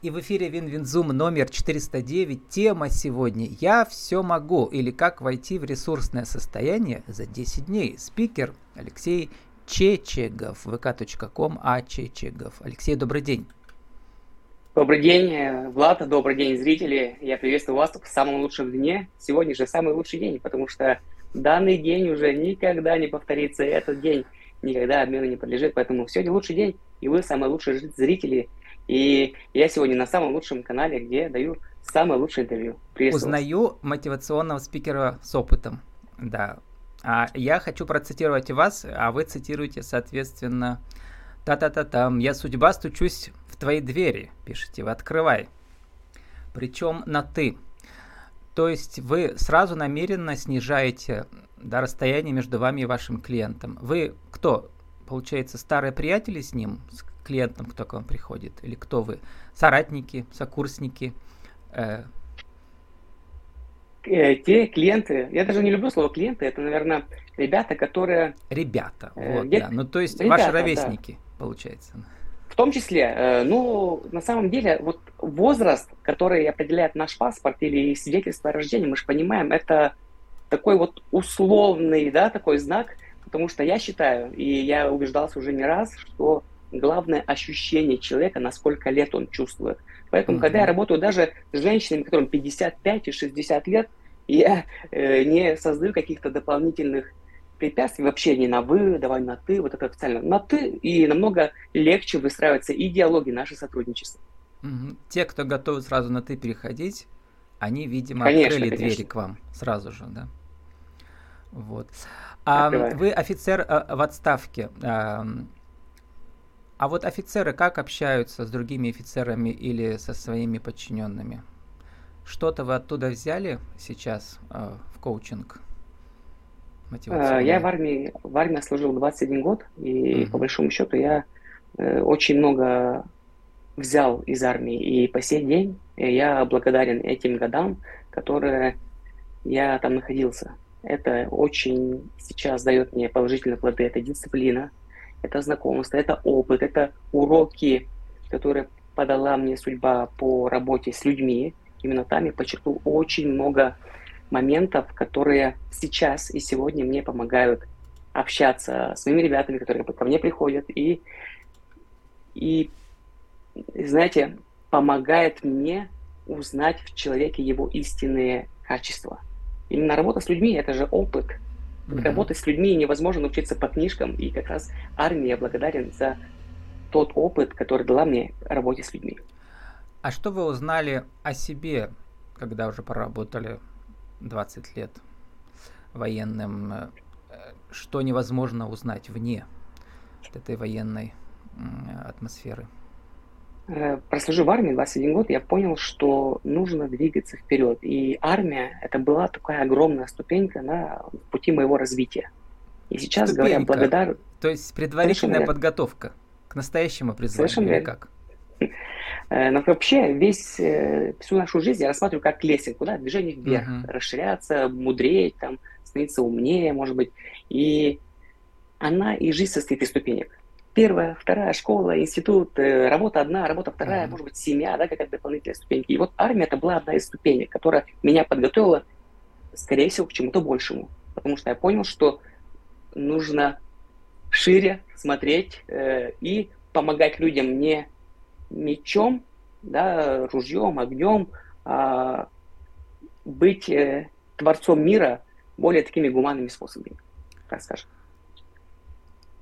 И в эфире WinWinZoom номер 409. Тема сегодня «Я все могу» или «Как войти в ресурсное состояние за 10 дней». Спикер Алексей Чечегов, vk.com, а Чечегов. Алексей, добрый день. Добрый день, Влад, добрый день, зрители. Я приветствую вас в самом лучшем дне. Сегодня же самый лучший день, потому что данный день уже никогда не повторится. Этот день никогда обмену не подлежит. Поэтому сегодня лучший день, и вы самые лучшие зрители. И я сегодня на самом лучшем канале, где даю самое лучшее интервью. Узнаю мотивационного спикера с опытом. Да. А я хочу процитировать вас, а вы цитируете, соответственно, та-та-та-там. Я судьба стучусь в твои двери, пишите вы, открывай. Причем на ты. То есть вы сразу намеренно снижаете да, расстояние между вами и вашим клиентом. Вы кто? Получается, старые приятели с ним, с клиентом, кто к вам приходит? Или кто вы? Соратники, сокурсники? Э... Э, те клиенты, я даже не люблю слово клиенты, это, наверное, ребята, которые... Ребята, э, вот, где... да. Ну, то есть ребята, ваши ровесники, да. получается. В том числе, э, ну, на самом деле, вот возраст, который определяет наш паспорт или свидетельство о рождении, мы же понимаем, это такой вот условный, да, такой знак, потому что я считаю, и я убеждался уже не раз, что главное ощущение человека, насколько лет он чувствует. Поэтому, mm-hmm. когда я работаю даже с женщинами, которым 55 и 60 лет, я э, не создаю каких-то дополнительных препятствий вообще не на вы, давай на ты, вот это официально на ты, и намного легче выстраивается и диалоги, наше сотрудничество. Угу. Те, кто готовы сразу на ты переходить, они, видимо, конечно, открыли конечно. двери к вам сразу же, да? Вот. А, вы офицер а, в отставке. А, а вот офицеры как общаются с другими офицерами или со своими подчиненными? Что-то вы оттуда взяли сейчас а, в коучинг? Я в армии, в армии служил 21 год, и uh-huh. по большому счету я э, очень много взял из армии. И по сей день я благодарен этим годам, которые я там находился. Это очень сейчас дает мне положительные плоды. Это дисциплина, это знакомство, это опыт, это уроки, которые подала мне судьба по работе с людьми. Именно там я подчеркнул очень много моментов, которые сейчас и сегодня мне помогают общаться с моими ребятами, которые ко мне приходят, и, и знаете, помогает мне узнать в человеке его истинные качества. Именно работа с людьми – это же опыт. Mm-hmm. Работать с людьми невозможно научиться по книжкам, и как раз армия благодарен за тот опыт, который дала мне работе с людьми. А что вы узнали о себе, когда уже поработали 20 лет военным? Э, что невозможно узнать вне этой военной атмосферы? Э, прослужив в армии 21 год, я понял, что нужно двигаться вперед. И армия это была такая огромная ступенька на пути моего развития. И сейчас, Ступенька. говоря, благодарен... То есть предварительная подготовка к настоящему призванию Совершенно или как? Э, но вообще весь, э, всю нашу жизнь я рассматриваю как лесенку, да, движение вверх, uh-huh. расширяться, мудреть, там, становиться умнее, может быть. И она и жизнь состоит из ступенек первая, вторая школа, институт, э, работа одна, работа вторая, mm-hmm. может быть, семья, да, какая-то дополнительная ступенька. И вот армия это была одна из ступенек, которая меня подготовила, скорее всего, к чему-то большему. Потому что я понял, что нужно шире смотреть э, и помогать людям не мечом, да, ружьем, огнем, а быть э, творцом мира более такими гуманными способами, так скажем.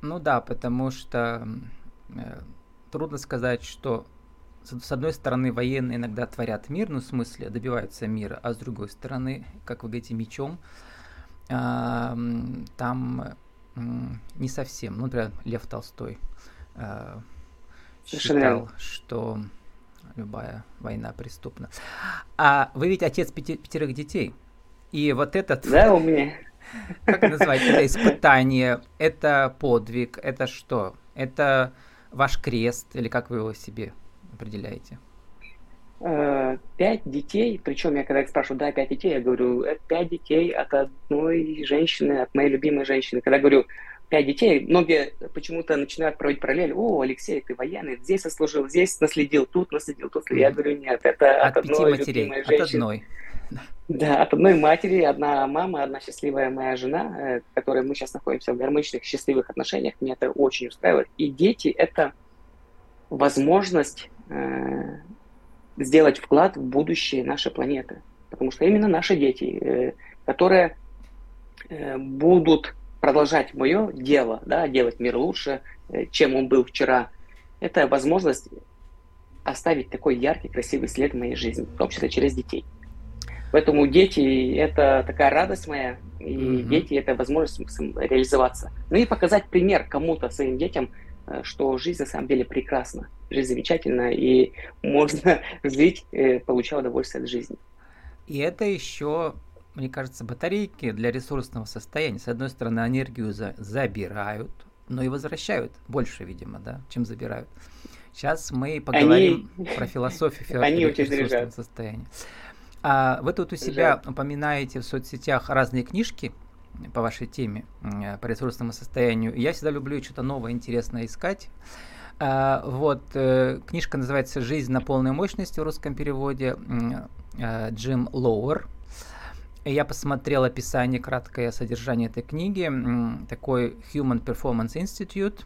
Ну да, потому что э, трудно сказать, что с одной стороны военные иногда творят мир, ну в смысле добиваются мира, а с другой стороны, как вы говорите, мечом, э, там э, не совсем. Ну, например, Лев Толстой э, считал, что любая война преступна. А вы ведь отец пяти, пятерых детей. И вот этот... Да, у меня. Как назвать это испытание? Это подвиг? Это что? Это ваш крест? Или как вы его себе определяете? Э, пять детей, причем я когда их спрашиваю, да, пять детей, я говорю, «Э, пять детей от одной женщины, от моей любимой женщины. Когда говорю, пять детей, многие почему-то начинают проводить параллель. О, Алексей, ты военный, здесь служил, здесь наследил, тут наследил, тут. Я говорю, нет, это от, от одной матерей, от одной. Да, от одной матери, одна мама, одна счастливая моя жена, э, которой мы сейчас находимся в гармоничных, счастливых отношениях. Меня это очень устраивает. И дети – это возможность э, сделать вклад в будущее нашей планеты. Потому что именно наши дети, э, которые э, будут продолжать мое дело, да, делать мир лучше, э, чем он был вчера, это возможность оставить такой яркий, красивый след в моей жизни, в том числе через детей. Поэтому дети – это такая радость моя, и mm-hmm. дети – это возможность реализоваться. Ну и показать пример кому-то, своим детям, э, что жизнь на самом деле прекрасна, жизнь замечательна, и можно жить, э, получая удовольствие от жизни. И это еще мне кажется, батарейки для ресурсного состояния, с одной стороны, энергию за, забирают, но и возвращают больше, видимо, да, чем забирают. Сейчас мы поговорим они... про философию они ресурсного состояния. А вы тут у себя Жаль. упоминаете в соцсетях разные книжки по вашей теме, по ресурсному состоянию. Я всегда люблю что-то новое, интересное искать. А, вот, э, книжка называется «Жизнь на полной мощности» в русском переводе. Э, Джим Лоуэр я посмотрел описание, краткое содержание этой книги, такой Human Performance Institute.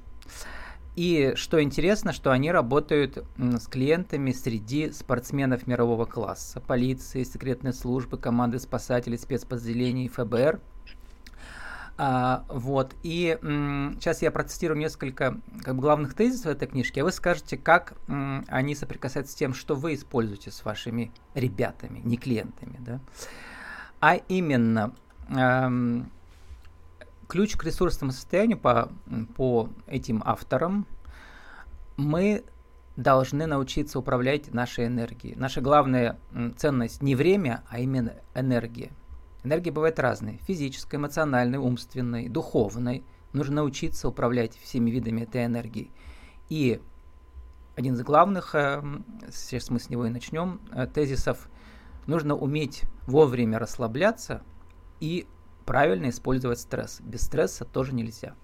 И что интересно, что они работают с клиентами среди спортсменов мирового класса, полиции, секретной службы, команды спасателей, спецподразделений ФБР. А, вот. И м, сейчас я процитирую несколько как бы, главных тезисов этой книжки, а вы скажете, как м, они соприкасаются с тем, что вы используете с вашими ребятами, не клиентами. Да? а именно эм, ключ к ресурсному состоянию по, по этим авторам мы должны научиться управлять нашей энергией. Наша главная ценность не время, а именно энергия. Энергия бывает разной. Физической, эмоциональной, умственной, духовной. Нужно научиться управлять всеми видами этой энергии. И один из главных, эм, сейчас мы с него и начнем, э, тезисов – Нужно уметь вовремя расслабляться и правильно использовать стресс. Без стресса тоже нельзя.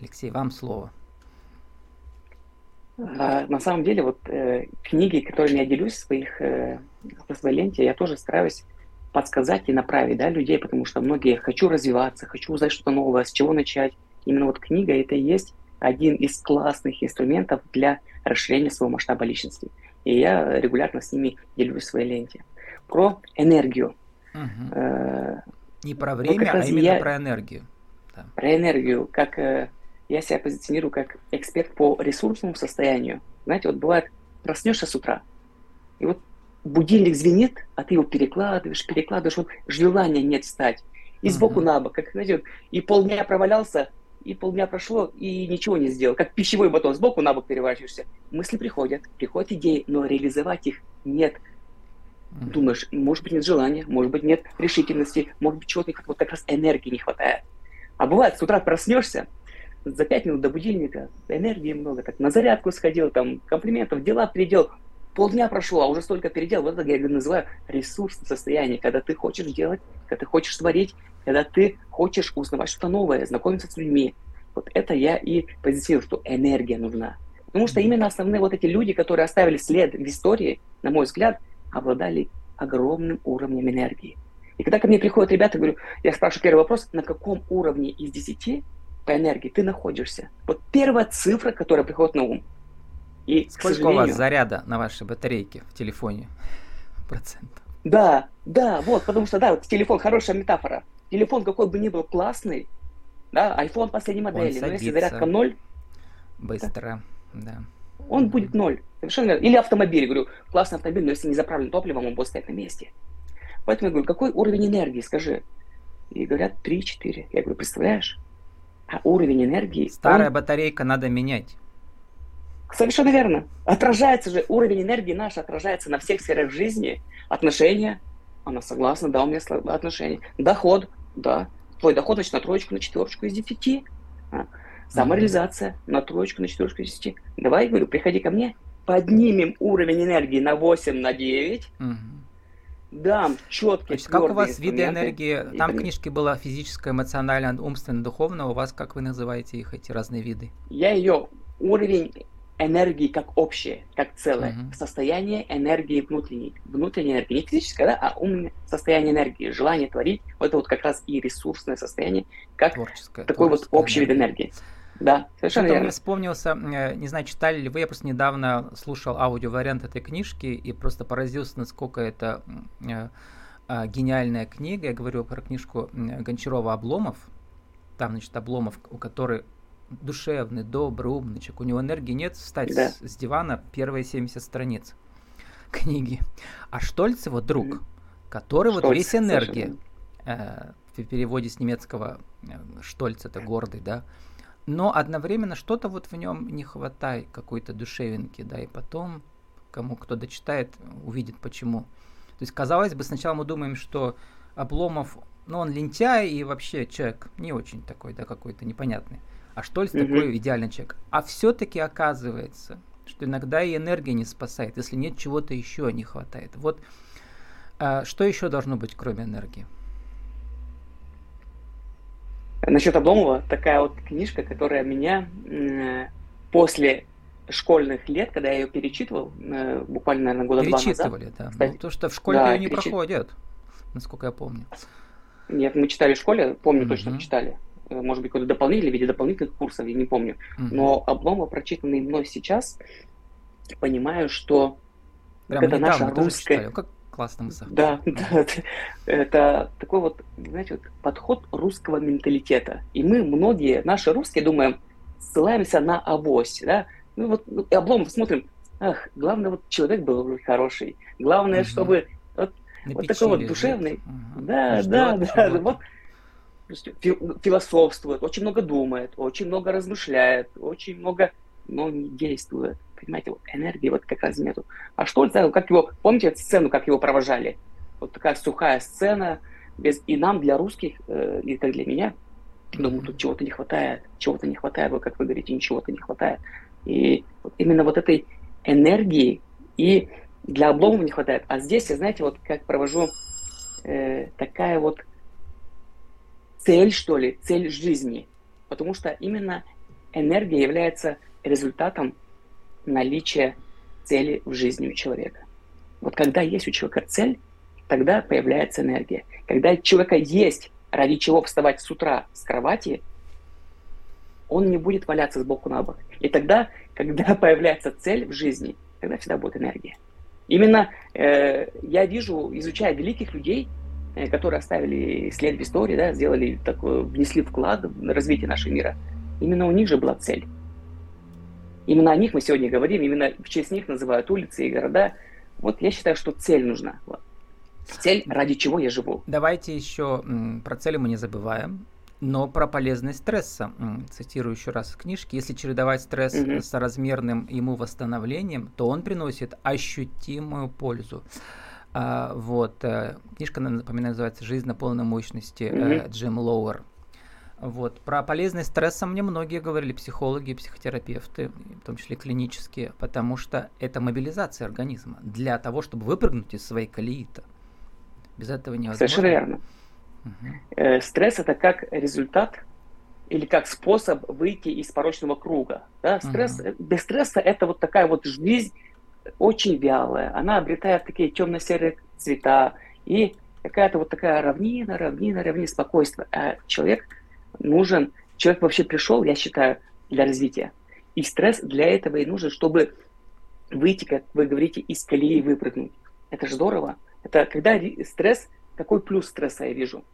Алексей, вам слово. А, на самом деле, вот э, книги, которыми я делюсь в своих, э, в своей ленте, я тоже стараюсь подсказать и направить да, людей, потому что многие хочу развиваться, хочу узнать что-то новое, с чего начать. Именно вот книга это и есть один из классных инструментов для расширения своего масштаба личности. И я регулярно с ними делюсь в своей ленте про энергию. Угу. Не про время, а именно я... про энергию. Да. Про энергию, как э, я себя позиционирую как эксперт по ресурсному состоянию. Знаете, вот бывает, проснешься с утра, и вот будильник звенит, а ты его перекладываешь, перекладываешь, вот желания нет встать. И сбоку uh-huh. на бок, как знаете, и полдня провалялся, и полдня прошло, и ничего не сделал. Как пищевой батон, сбоку на бок переворачиваешься. Мысли приходят, приходят идеи, но реализовать их нет. Думаешь, может быть, нет желания, может быть, нет решительности, может быть, чего-то вот как раз энергии не хватает. А бывает, с утра проснешься, за пять минут до будильника, энергии много, так на зарядку сходил, там, комплиментов, дела передел, полдня прошло, а уже столько передел. Вот это я называю ресурсное состояние, когда ты хочешь делать, когда ты хочешь творить, когда ты хочешь узнавать что-то новое, знакомиться с людьми. Вот это я и позиционирую, что энергия нужна. Потому что именно основные вот эти люди, которые оставили след в истории, на мой взгляд, обладали огромным уровнем энергии. И когда ко мне приходят ребята, говорю, я спрашиваю первый вопрос, на каком уровне из 10 по энергии ты находишься? Вот первая цифра, которая приходит на ум. И, Сколько у вас заряда на вашей батарейке в телефоне? Процентов. Да, да, вот, потому что, да, вот телефон, хорошая метафора. Телефон какой бы ни был классный, да, iPhone последней модели, но если зарядка ноль... Быстро, да. да он будет ноль. Совершенно верно. Или автомобиль, говорю, классный автомобиль, но если не заправлен топливом, он будет стоять на месте. Поэтому я говорю, какой уровень энергии, скажи. И говорят, 3-4. Я говорю, представляешь? А уровень энергии... Старая он... батарейка надо менять. Совершенно верно. Отражается же, уровень энергии наш отражается на всех сферах жизни. Отношения, она согласна, да, у меня отношения. Доход, да. Твой доход, значит, на троечку, на четверочку из десяти. А. Самореализация на троечку, на четверочку, на десяти. Давай, говорю, приходи ко мне, поднимем уровень энергии на 8, на 9. Угу. Да, четкие. Значит, как у вас виды энергии? Там в книжке было физическое, эмоциональное, умственно, духовное. У вас как вы называете их, эти разные виды? Я ее уровень энергии как общее, как целое, uh-huh. состояние энергии внутренней, внутренней энергии, не физическое, да, а умное состояние энергии, желание творить, вот это вот как раз и ресурсное состояние, как творческое, такой творческое вот общий энергия. вид энергии. Да, совершенно верно. Мне вспомнился, э, не знаю, читали ли вы, я просто недавно слушал аудиовариант этой книжки и просто поразился, насколько это э, э, гениальная книга. Я говорю про книжку Гончарова «Обломов». Там, значит, Обломов, у которой душевный, добрый, умничек. У него энергии нет встать да. с, с дивана первые 70 страниц книги. А Штольц его друг, который Штольц, вот весь энергия. Э, в переводе с немецкого э, Штольц это гордый, да. Но одновременно что-то вот в нем не хватает какой-то душевинки, да, и потом кому кто дочитает, увидит почему. То есть, казалось бы, сначала мы думаем, что Обломов, ну, он лентяй и вообще человек не очень такой, да, какой-то непонятный а Штольц mm-hmm. такой идеальный человек. А все-таки оказывается, что иногда и энергия не спасает, если нет чего-то еще не хватает. Вот а, что еще должно быть, кроме энергии? Насчет Обломова, такая вот книжка, которая меня после школьных лет, когда я ее перечитывал, э, буквально, наверное, года два назад. Перечитывали, да. Кстати, ну, то, что в школе да, ее не перечит... проходят, насколько я помню. Нет, мы читали в школе, помню mm-hmm. точно, читали. Э, может быть, какой-то дополнительный в виде дополнительных курсов, я не помню. Mm-hmm. Но Обломов, прочитанный мной сейчас, понимаю, что Прям это наша русская... Как классно мы Да, да, это такой вот, знаете, вот подход русского менталитета. И мы, многие, наши русские, думаем, ссылаемся на авось, да, ну вот ну, Обломов смотрим, ах, главное, вот человек был хороший, главное, угу. чтобы вот, вот такой вот душевный, угу. да, Ждет да, да, вот философствует, очень много думает, очень много размышляет, очень много, но не действует. Понимаете, вот энергии вот как раз нету. А что это, как его, помните эту сцену, как его провожали? Вот такая сухая сцена, без, и нам, для русских, э, и как для меня, думаю, тут чего-то не хватает, чего-то не хватает, вот как вы говорите, ничего-то не хватает. И вот именно вот этой энергии и для обломов не хватает. А здесь, я знаете, вот как провожу э, такая вот цель, что ли, цель жизни. Потому что именно энергия является результатом наличия цели в жизни у человека. Вот когда есть у человека цель, тогда появляется энергия. Когда у человека есть ради чего вставать с утра с кровати, он не будет валяться сбоку на бок. И тогда, когда появляется цель в жизни, тогда всегда будет энергия. Именно э, я вижу, изучая великих людей, Э, которые оставили след в истории, да, сделали такой, внесли вклад в развитие нашего мира. Именно у них же была цель. Именно о них мы сегодня говорим, именно в честь них называют улицы и города. Вот я считаю, что цель нужна. Цель, ради чего я живу. Давайте еще про цели мы не забываем. Но про полезность стресса, цитирую еще раз в книжке, если чередовать стресс угу. с размерным ему восстановлением, то он приносит ощутимую пользу. А, вот, э, книжка, напоминаю, называется «Жизнь на полной мощности» mm-hmm. Джим Лоуэр. Вот. Про полезность стресса мне многие говорили, психологи, психотерапевты, в том числе клинические, потому что это мобилизация организма для того, чтобы выпрыгнуть из своей колеи -то. Без этого невозможно. Совершенно верно. Угу. Стресс это как результат или как способ выйти из порочного круга. Да? Стресс, угу. Без стресса это вот такая вот жизнь, очень вялая, она обретает такие темно-серые цвета, и какая-то вот такая равнина, равнина, равнина, спокойствия. А человек нужен, человек вообще пришел, я считаю, для развития. И стресс для этого и нужен, чтобы выйти, как вы говорите, из колеи выпрыгнуть. Это же здорово. Это когда стресс, какой плюс стресса я вижу?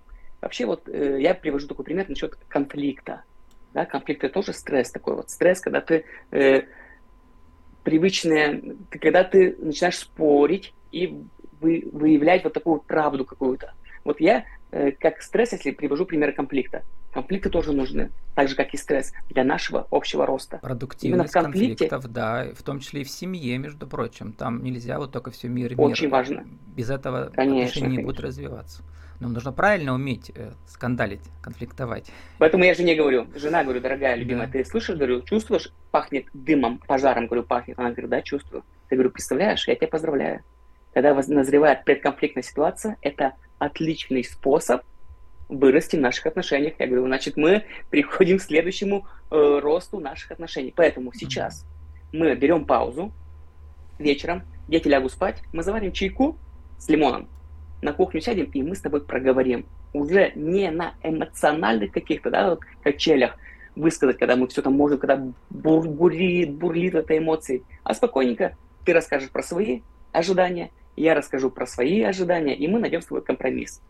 Вообще вот э, я привожу такой пример насчет конфликта. Да, конфликт это тоже стресс такой вот. Стресс, когда ты э, привычное, когда ты начинаешь спорить и вы, выявлять вот такую правду какую-то. Вот я, э, как стресс, если привожу примеры конфликта, конфликты тоже нужны, так же, как и стресс, для нашего общего роста. Продуктивность Именно в конфликте, конфликтов, да, в том числе и в семье, между прочим. Там нельзя вот только все мир и мир. Очень важно. Без этого конечно, отношения не будут развиваться. Но нужно правильно уметь э, скандалить, конфликтовать. Поэтому я жене говорю, жена, говорю, дорогая, любимая, да. ты слышишь, говорю, чувствуешь, пахнет дымом, пожаром, говорю, пахнет. Она говорит, да, чувствую. Я говорю, представляешь, я тебя поздравляю. когда назревает предконфликтная ситуация, это отличный способ вырасти в наших отношениях. Я говорю, значит, мы приходим к следующему э, росту наших отношений. Поэтому сейчас мы берем паузу вечером, дети лягут спать, мы заварим чайку с лимоном, на кухню сядем, и мы с тобой проговорим. Уже не на эмоциональных каких-то, да, вот, качелях высказать, когда мы все там можем, когда бур бурлит, бурлит этой эмоции, а спокойненько ты расскажешь про свои ожидания, я расскажу про свои ожидания, и мы найдем свой компромисс.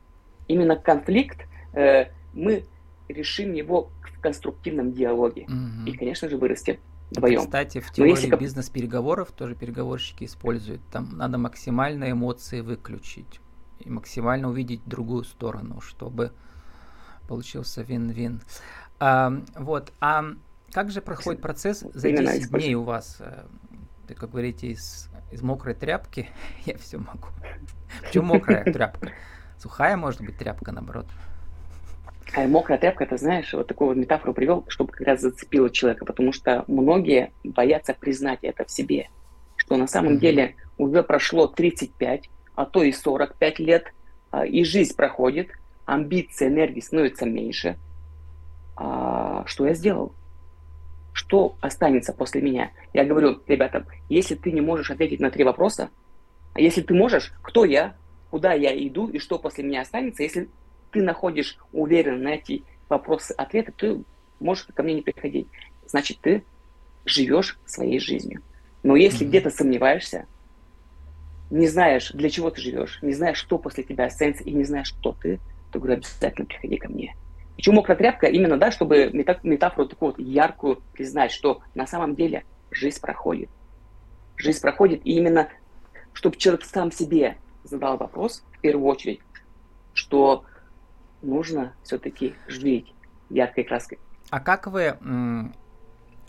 Именно конфликт э, мы решим его в конструктивном диалоге. Mm-hmm. И, конечно же, вырастем вдвоем. Это, кстати, в теории если... бизнес-переговоров тоже переговорщики используют. Там надо максимально эмоции выключить и максимально увидеть другую сторону, чтобы получился вин-вин. А, вот, а как же проходит процесс за 10 дней у вас? Э, ты, как говорите, из, из мокрой тряпки я все могу. Почему мокрая тряпка? Сухая может быть тряпка, наоборот. А мокрая тряпка, ты знаешь, вот такую вот метафору привел, чтобы как раз зацепило человека, потому что многие боятся признать это в себе, что на самом mm-hmm. деле уже прошло 35, а то и 45 лет, а, и жизнь проходит, амбиции, энергии становятся меньше. А что я сделал? Что останется после меня? Я говорю ребятам, если ты не можешь ответить на три вопроса, а если ты можешь, кто я, куда я иду и что после меня останется, если ты находишь уверенно на эти вопросы ответы, ты можешь ко мне не приходить. Значит, ты живешь своей жизнью. Но если mm-hmm. где-то сомневаешься, не знаешь, для чего ты живешь, не знаешь, что после тебя останется, и не знаешь, кто ты, то говорю, обязательно приходи ко мне. Почему мокрая тряпка? Именно, да, чтобы метафору такую вот яркую признать, что на самом деле жизнь проходит. Жизнь проходит, и именно, чтобы человек сам себе задал вопрос, в первую очередь, что нужно все-таки жить яркой краской. А как вы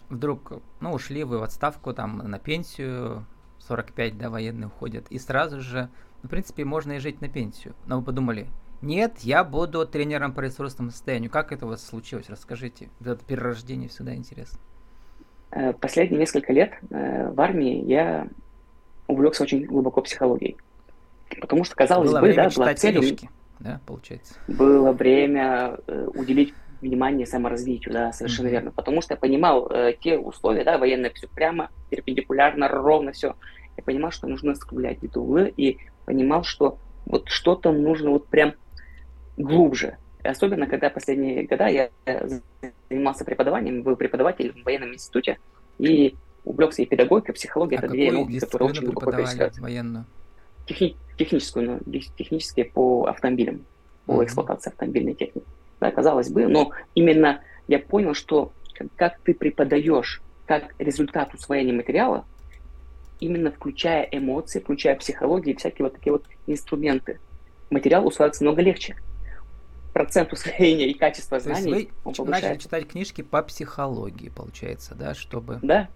вдруг, ну, ушли вы в отставку, там, на пенсию, 45, да, военные уходят, и сразу же, в принципе, можно и жить на пенсию. Но вы подумали, нет, я буду тренером по ресурсному состоянию. Как это у вас случилось? Расскажите. Это перерождение всегда интересно. Э, последние несколько лет э, в армии я увлекся очень глубоко психологией. Потому что, казалось Было бы, время да, была цель... Книжки да, получается? Было время э, уделить внимание саморазвитию, да, совершенно mm-hmm. верно. Потому что я понимал э, те условия, да, военное все прямо, перпендикулярно, ровно все. Я понимал, что нужно скруглять эти углы и понимал, что вот что-то нужно вот прям глубже. И особенно, когда последние года я занимался преподаванием, был преподавателем в военном институте и увлекся и педагогикой, и психологией. А это две науки, которые очень глубоко пересекаются. военную? Техни- техническую, ну, технические по автомобилям, по эксплуатации автомобильной техники. Да, казалось бы, но именно я понял, что как ты преподаешь, как результат усвоения материала, именно включая эмоции, включая психологию и всякие вот такие вот инструменты, материал усваивается много легче. Процент усвоения и качество знаний То есть вы он начали читать книжки по психологии, получается, да, чтобы... Да,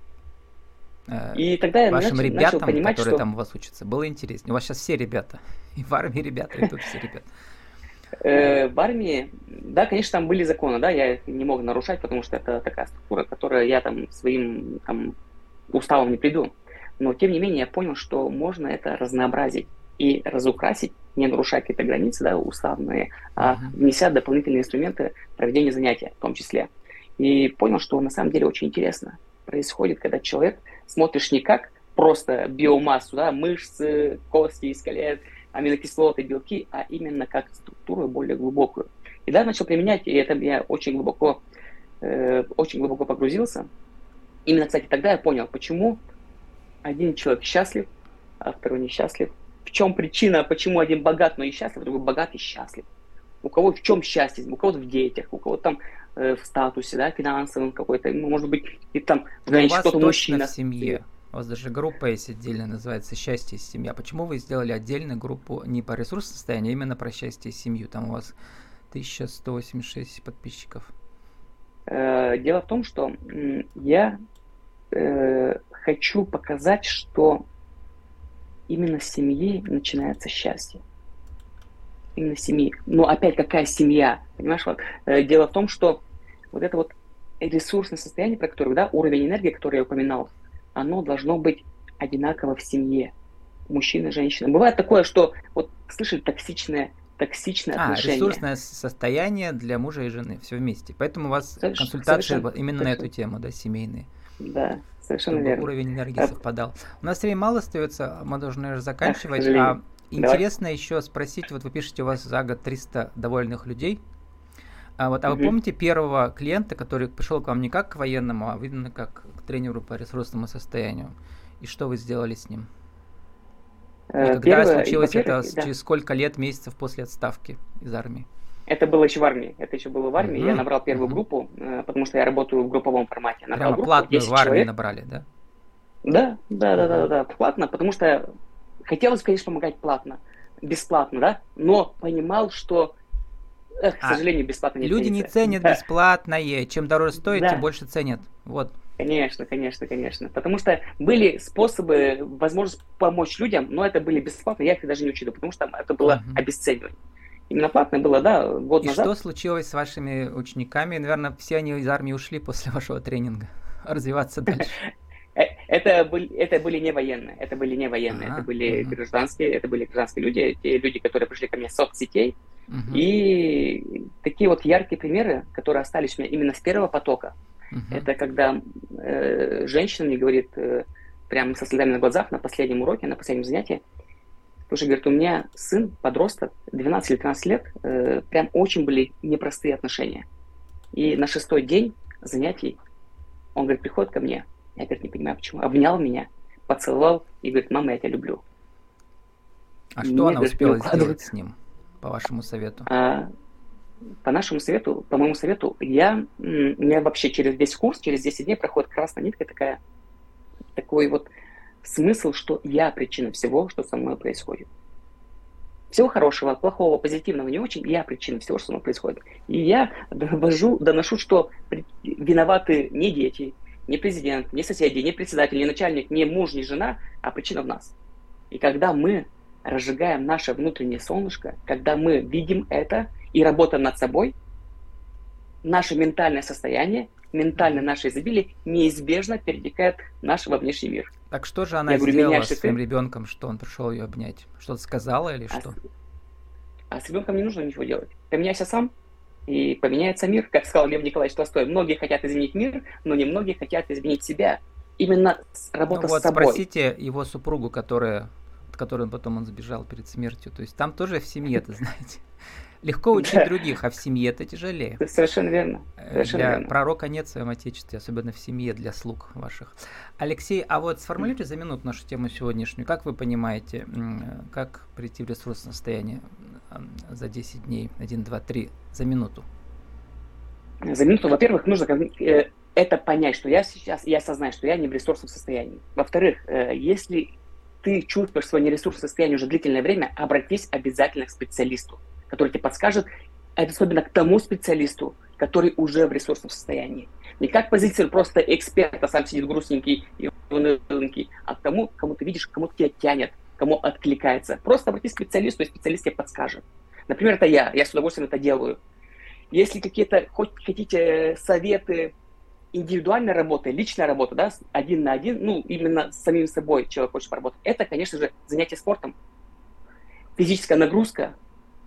и тогда я вашим начал, ребятам, начал понимать, которые что... там у вас учатся, было интереснее. У вас сейчас все ребята, и в армии ребята, и тут все ребята. Э, в армии, да, конечно, там были законы, да, я их не мог нарушать, потому что это такая структура, которая я там своим там, уставом не приду. Но, тем не менее, я понял, что можно это разнообразить и разукрасить, не нарушая какие-то границы, да, уставные, а внеся дополнительные инструменты проведения занятия в том числе. И понял, что на самом деле очень интересно происходит, когда человек смотришь не как просто биомассу, да, мышцы, кости, скелет, аминокислоты, белки, а именно как структуру более глубокую. И да, начал применять, и это я очень глубоко, э, очень глубоко погрузился. Именно, кстати, тогда я понял, почему один человек счастлив, а второй несчастлив. В чем причина, почему один богат, но и счастлив, другой богат и счастлив. У кого в чем счастье, у кого-то в детях, у кого-то там Э, в статусе, да, финансовом какой-то, ну, может быть, и там, знаете, кто-то мужчина. в семье. У вас даже группа есть отдельная, называется «Счастье и семья». Почему вы сделали отдельную группу не по ресурсному состоянию, а именно про счастье и семью? Там у вас 1186 подписчиков. Э, дело в том, что я э, хочу показать, что именно с семьи начинается счастье именно семьи. Но опять какая семья? Понимаешь, вот, э, дело в том, что вот это вот ресурсное состояние, про которое, да, уровень энергии, который я упоминал, оно должно быть одинаково в семье. мужчина, женщина. Бывает такое, что вот слышали токсичное токсичное а, отношение. ресурсное состояние для мужа и жены, все вместе. Поэтому у вас Соверш... консультации совершенно, именно совершенно. на эту тему, да, семейные. Да, совершенно чтобы верно. уровень энергии а... совпадал. У нас времени мало остается, мы должны уже заканчивать. Ах, а интересно Давай. еще спросить, вот вы пишете, у вас за год 300 довольных людей. А, вот, а угу. вы помните первого клиента, который пришел к вам не как к военному, а видно как к тренеру по ресурсному состоянию? И что вы сделали с ним? И э, когда Первое, случилось это да. через сколько лет, месяцев после отставки из армии? Это было еще в армии. Это еще было в армии. Mm-hmm. Я набрал первую mm-hmm. группу, э, потому что я работаю в групповом формате. Набрал Прямо группу, платную в армии человек. набрали, да? Да, да, да, да, да, платно, потому что хотелось, конечно, помогать платно, бесплатно, да, но понимал, что, эх, к а, сожалению, бесплатно не Люди ценится. не ценят да. бесплатное, чем дороже стоит, да. тем больше ценят, вот. Конечно, конечно, конечно. Потому что были способы, возможность помочь людям, но это были бесплатно, я их даже не учитывал, потому что это было uh-huh. обесценивание. Именно платное было, да, год И назад. что случилось с вашими учениками? Наверное, все они из армии ушли после вашего тренинга. Развиваться дальше. Э, это были, это были не военные, это были не военные, это были гражданские, это были гражданские люди, те люди, которые пришли ко мне с соцсетей. И такие вот яркие примеры, которые остались у меня именно с первого потока, Uh-huh. Это когда э, женщина мне говорит, э, прямо со слезами на глазах, на последнем уроке, на последнем занятии, Слушай, говорит, у меня сын, подросток, 12 или 13 лет, э, прям очень были непростые отношения. И на шестой день занятий он, говорит, приходит ко мне, я, говорит, не понимаю, почему, обнял меня, поцеловал и говорит, мама, я тебя люблю. А что Мне, она успела сделать с ним, по вашему совету? А, по нашему совету, по моему совету, я, у меня вообще через весь курс, через 10 дней проходит красная нитка такая, такой вот смысл, что я причина всего, что со мной происходит. Всего хорошего, плохого, позитивного, не очень, я причина всего, что со мной происходит. И я довожу, доношу, что виноваты не дети, не президент, не соседи, не председатель, не начальник, не муж, не жена, а причина в нас. И когда мы разжигаем наше внутреннее солнышко, когда мы видим это и работаем над собой, наше ментальное состояние, ментальное наше изобилие неизбежно перетекает в наш внешний мир. Так что же она Я сделала говорю, с своим ты... ребенком, что он пришел ее обнять? Что-то сказала или а что? С... А с ребенком не нужно ничего делать. Поменяйся сам, и поменяется мир. Как сказал Лев Николаевич Толстой, многие хотят изменить мир, но немногие хотят изменить себя. Именно работа ну, вот с собой. Спросите его супругу, которая, от которой он потом он сбежал перед смертью. То есть там тоже в семье, это знаете. Легко учить других, а в семье это тяжелее. Совершенно верно. Совершенно для верно. пророка нет в своем отечестве, особенно в семье, для слуг ваших. Алексей, а вот сформулируйте за минуту нашу тему сегодняшнюю. Как вы понимаете, как прийти в ресурсное состояние за 10 дней, 1, 2, 3, за минуту? За минуту, во-первых, нужно э, это понять, что я сейчас, я осознаю, что я не в ресурсном состоянии. Во-вторых, э, если ты чувствуешь свое нересурсное состояние уже длительное время, обратись обязательно к специалисту который тебе подскажет, особенно к тому специалисту, который уже в ресурсном состоянии. Не как позицию просто эксперта, сам сидит грустненький и уныленький, а к тому, кому ты видишь, кому тебя тянет, кому откликается. Просто обратись к специалисту, и специалист тебе подскажет. Например, это я, я с удовольствием это делаю. Если какие-то, хоть хотите советы индивидуальной работы, личная работа, да, один на один, ну, именно с самим собой человек хочет поработать, это, конечно же, занятие спортом, физическая нагрузка,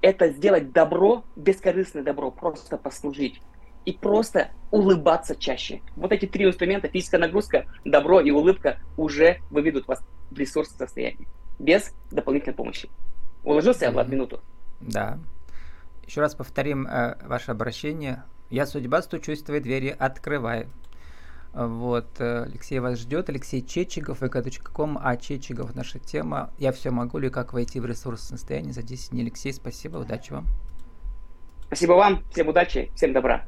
это сделать добро, бескорыстное добро, просто послужить. И просто улыбаться чаще. Вот эти три инструмента, физическая нагрузка, добро и улыбка, уже выведут вас в ресурсное состояние. Без дополнительной помощи. Уложился, Влад, минуту? Да. Еще раз повторим э, ваше обращение. Я судьба, стучусь в твои двери, открывай. Вот, э, Алексей вас ждет, Алексей Чечигов, vk.com, а Чечигов наша тема. Я все могу ли, как войти в ресурсное состояние за 10 дней. Алексей, спасибо, удачи вам. Спасибо вам, всем удачи, всем добра.